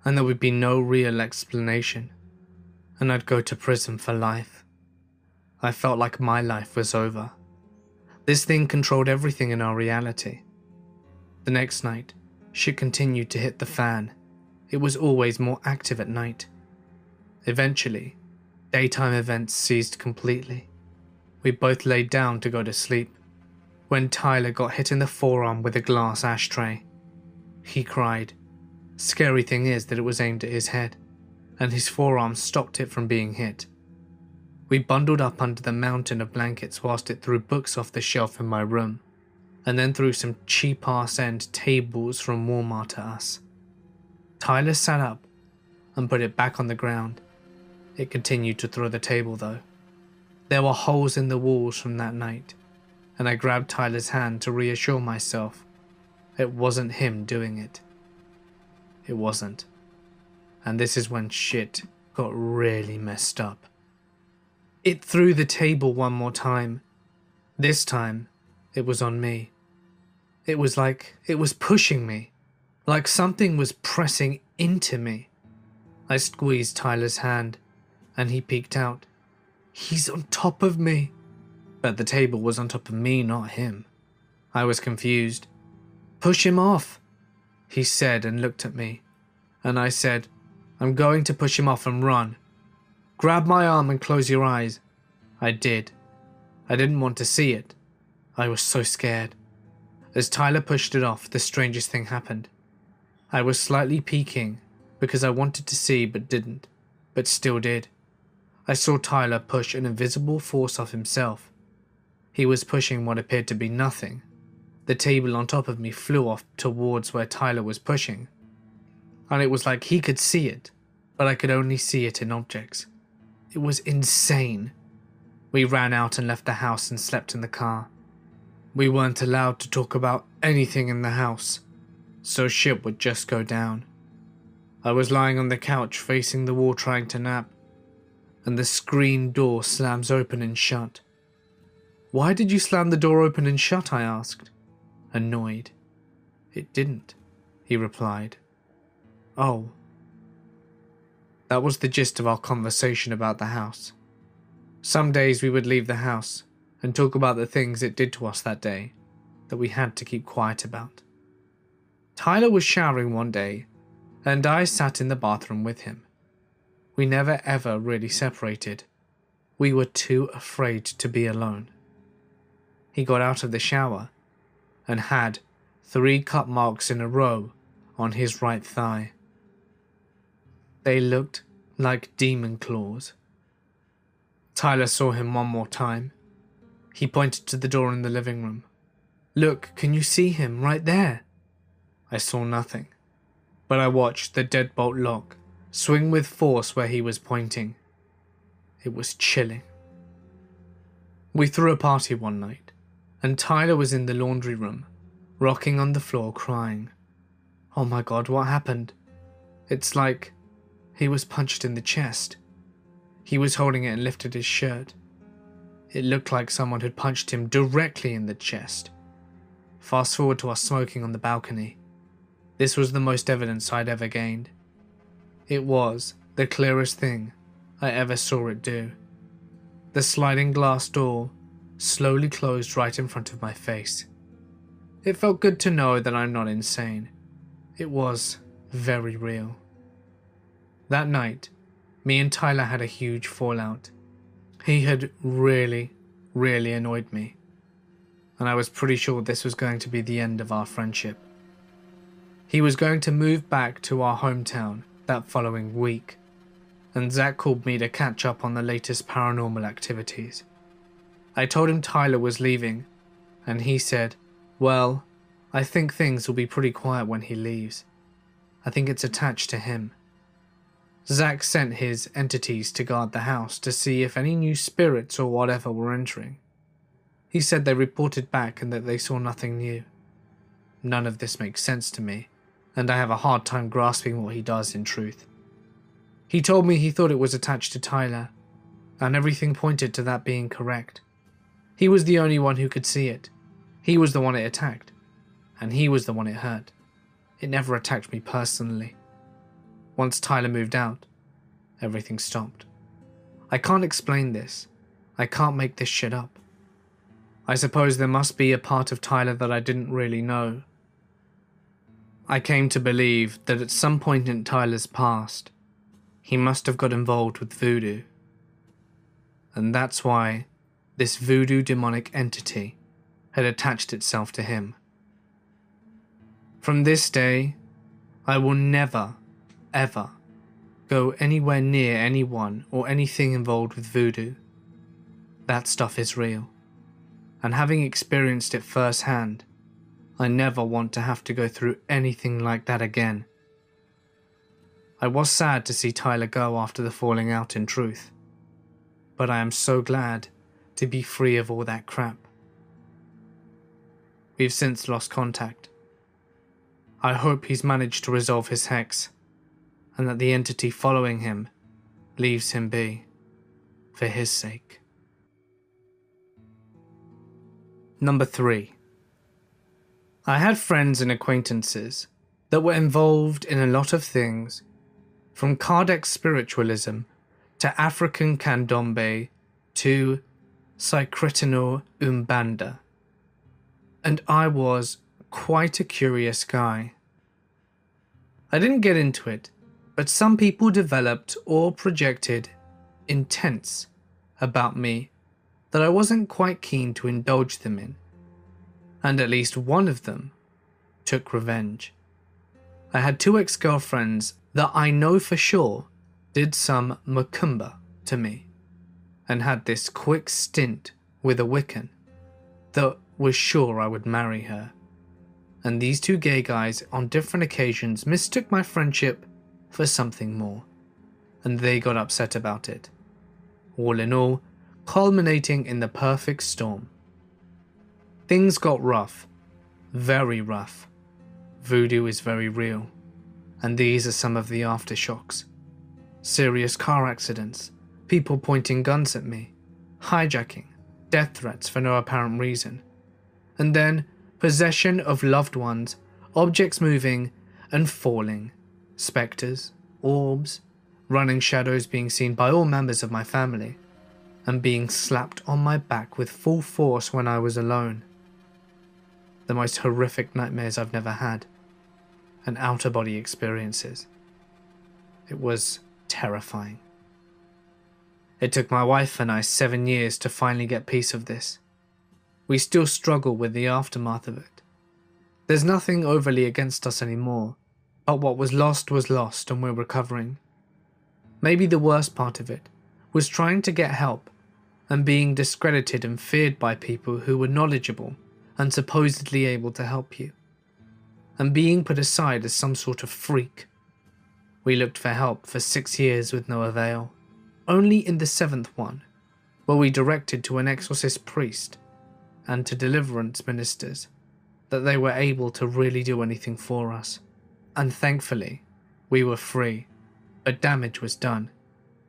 and there would be no real explanation, and I'd go to prison for life. I felt like my life was over. This thing controlled everything in our reality. The next night, shit continued to hit the fan. It was always more active at night. Eventually, daytime events ceased completely. We both laid down to go to sleep when Tyler got hit in the forearm with a glass ashtray. He cried. Scary thing is that it was aimed at his head, and his forearm stopped it from being hit. We bundled up under the mountain of blankets whilst it threw books off the shelf in my room, and then threw some cheap ass end tables from Walmart at us. Tyler sat up and put it back on the ground. It continued to throw the table though. There were holes in the walls from that night, and I grabbed Tyler's hand to reassure myself it wasn't him doing it. It wasn't. And this is when shit got really messed up. It threw the table one more time. This time, it was on me. It was like it was pushing me, like something was pressing into me. I squeezed Tyler's hand, and he peeked out. He's on top of me. But the table was on top of me, not him. I was confused. Push him off, he said and looked at me. And I said, I'm going to push him off and run. Grab my arm and close your eyes. I did. I didn't want to see it. I was so scared. As Tyler pushed it off, the strangest thing happened. I was slightly peeking because I wanted to see but didn't, but still did. I saw Tyler push an invisible force off himself. He was pushing what appeared to be nothing. The table on top of me flew off towards where Tyler was pushing. And it was like he could see it, but I could only see it in objects. It was insane. We ran out and left the house and slept in the car. We weren't allowed to talk about anything in the house, so shit would just go down. I was lying on the couch facing the wall trying to nap, and the screen door slams open and shut. Why did you slam the door open and shut? I asked, annoyed. It didn't, he replied. Oh. That was the gist of our conversation about the house. Some days we would leave the house and talk about the things it did to us that day that we had to keep quiet about. Tyler was showering one day, and I sat in the bathroom with him. We never ever really separated. We were too afraid to be alone. He got out of the shower and had three cut marks in a row on his right thigh. They looked like demon claws. Tyler saw him one more time he pointed to the door in the living room. Look, can you see him right there? I saw nothing, but I watched the deadbolt lock swing with force where he was pointing. It was chilling. We threw a party one night, and Tyler was in the laundry room, rocking on the floor crying. Oh my god, what happened? It's like he was punched in the chest. He was holding it and lifted his shirt. It looked like someone had punched him directly in the chest. Fast forward to us smoking on the balcony. This was the most evidence I'd ever gained. It was the clearest thing I ever saw it do. The sliding glass door slowly closed right in front of my face. It felt good to know that I'm not insane. It was very real. That night, me and Tyler had a huge fallout. He had really, really annoyed me, and I was pretty sure this was going to be the end of our friendship. He was going to move back to our hometown that following week, and Zach called me to catch up on the latest paranormal activities. I told him Tyler was leaving, and he said, Well, I think things will be pretty quiet when he leaves. I think it's attached to him. Zach sent his entities to guard the house to see if any new spirits or whatever were entering. He said they reported back and that they saw nothing new. None of this makes sense to me, and I have a hard time grasping what he does in truth. He told me he thought it was attached to Tyler, and everything pointed to that being correct. He was the only one who could see it. He was the one it attacked, and he was the one it hurt. It never attacked me personally. Once Tyler moved out, everything stopped. I can't explain this. I can't make this shit up. I suppose there must be a part of Tyler that I didn't really know. I came to believe that at some point in Tyler's past, he must have got involved with voodoo. And that's why this voodoo demonic entity had attached itself to him. From this day, I will never ever go anywhere near anyone or anything involved with voodoo. That stuff is real. And having experienced it firsthand, I never want to have to go through anything like that again. I was sad to see Tyler go after the falling out in truth, but I am so glad to be free of all that crap. We've since lost contact. I hope he's managed to resolve his hex and that the entity following him leaves him be for his sake. Number 3. I had friends and acquaintances that were involved in a lot of things, from Kardec spiritualism to African candomblé to Syncretismo Umbanda. And I was quite a curious guy. I didn't get into it but some people developed or projected intense about me that I wasn't quite keen to indulge them in. And at least one of them took revenge. I had two ex girlfriends that I know for sure did some macumba to me and had this quick stint with a Wiccan that was sure I would marry her. And these two gay guys on different occasions mistook my friendship for something more, and they got upset about it. All in all, culminating in the perfect storm. Things got rough, very rough. Voodoo is very real, and these are some of the aftershocks. Serious car accidents, people pointing guns at me, hijacking, death threats for no apparent reason, and then possession of loved ones, objects moving and falling, spectres, orbs, running shadows being seen by all members of my family, and being slapped on my back with full force when I was alone. The most horrific nightmares I've never had, and outer body experiences. It was terrifying. It took my wife and I seven years to finally get peace of this. We still struggle with the aftermath of it. There's nothing overly against us anymore, but what was lost was lost and we're recovering. Maybe the worst part of it was trying to get help and being discredited and feared by people who were knowledgeable and supposedly able to help you, and being put aside as some sort of freak. We looked for help for six years with no avail. Only in the seventh one were we directed to an exorcist priest and to deliverance ministers that they were able to really do anything for us. And thankfully, we were free, but damage was done.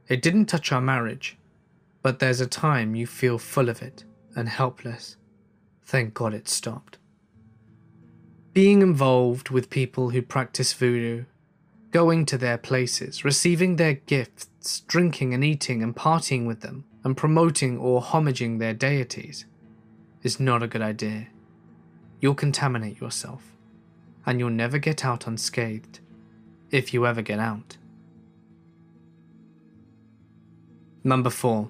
It didn't touch our marriage, but there's a time you feel full of it and helpless. Thank God it stopped. Being involved with people who practice voodoo, going to their places, receiving their gifts, drinking and eating and partying with them, and promoting or homaging their deities is not a good idea. You'll contaminate yourself, and you'll never get out unscathed, if you ever get out. Number 4.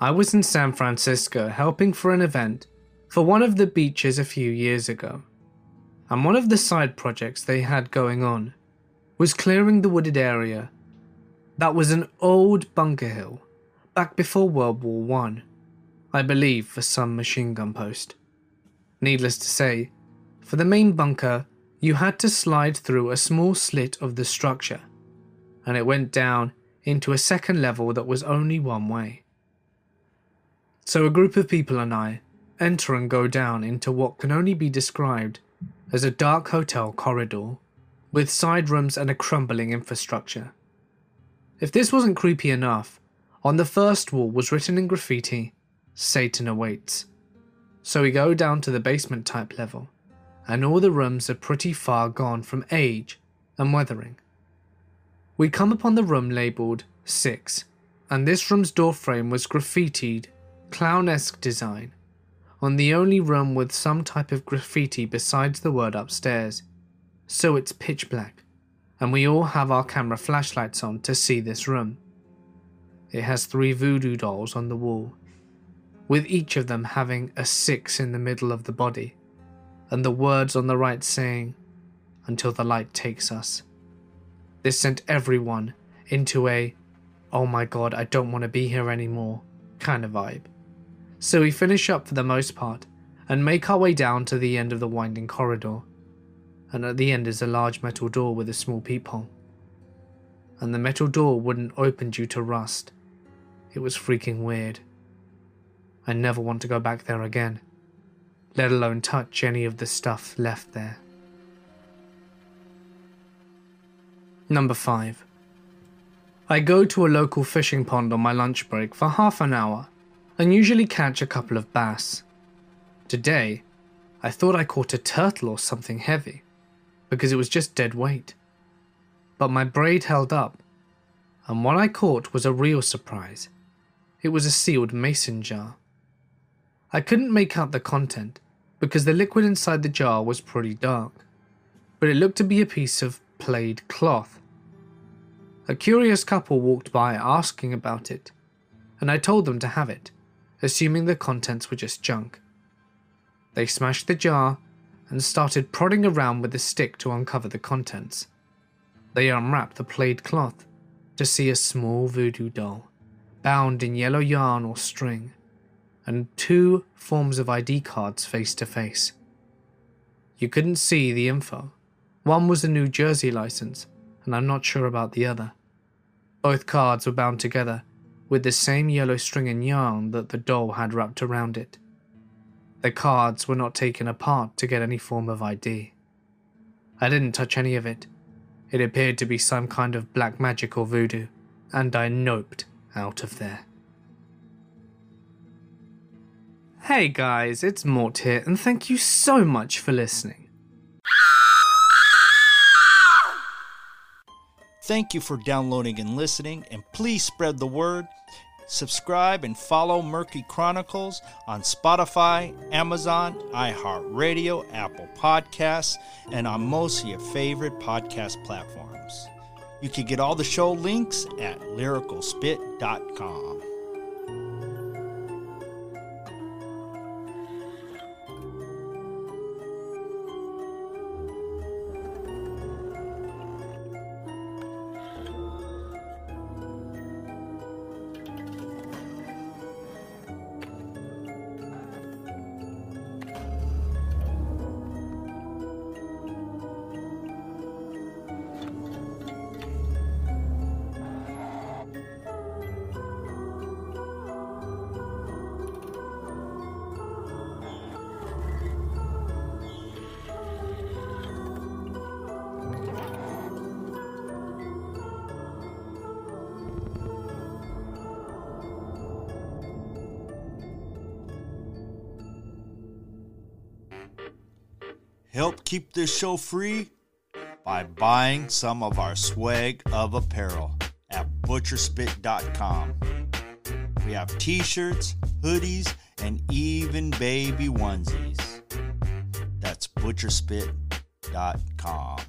I was in San Francisco helping for an event for one of the beaches a few years ago, and one of the side projects they had going on was clearing the wooded area that was an old bunker hill back before World War One. I believe for some machine gun post. Needless to say, for the main bunker, you had to slide through a small slit of the structure, and it went down into a second level that was only one way. So a group of people and I enter and go down into what can only be described as a dark hotel corridor with side rooms and a crumbling infrastructure. If this wasn't creepy enough, on the first wall was written in graffiti, Satan awaits. So we go down to the basement type level, and all the rooms are pretty far gone from age and weathering. We come upon the room labelled 6, and this room's doorframe was graffitied clownesque design on the only room with some type of graffiti besides the word upstairs. So it's pitch black, and we all have our camera flashlights on to see this room. It has three voodoo dolls on the wall, with each of them having a six in the middle of the body, and the words on the right saying, Until the light takes us. This sent everyone into a, oh my god, I don't want to be here anymore kind of vibe. So we finish up for the most part and make our way down to the end of the winding corridor. And at the end is a large metal door with a small peephole. And the metal door wouldn't open due to rust. It was freaking weird. I never want to go back there again, let alone touch any of the stuff left there. Number 5. I go to a local fishing pond on my lunch break for half an hour and usually catch a couple of bass. Today, I thought I caught a turtle or something heavy, because it was just dead weight. But my braid held up, and what I caught was a real surprise. It was a sealed mason jar. I couldn't make out the content because the liquid inside the jar was pretty dark, but it looked to be a piece of played cloth. A curious couple walked by asking about it, and I told them to have it, assuming the contents were just junk. They smashed the jar and started prodding around with a stick to uncover the contents. They unwrapped the plaid cloth to see a small voodoo doll, bound in yellow yarn or string, and two forms of ID cards face to face. You couldn't see the info. One was a New Jersey license, and I'm not sure about the other. Both cards were bound together with the same yellow string and yarn that the doll had wrapped around it. The cards were not taken apart to get any form of ID. I didn't touch any of it. It appeared to be some kind of black magic or voodoo, and I noped out of there. Hey guys, it's Mort here, and thank you so much for listening. Thank you for downloading and listening, and please spread the word. Subscribe and follow Murky Chronicles on Spotify, Amazon, iHeartRadio, Apple Podcasts, and on most of your favorite podcast platforms. You can get all the show links at lyricalspit.com. keep this show free by buying some of our swag of apparel at butcherspit.com. We have t shirts, hoodies, and even baby onesies. That's butcherspit.com.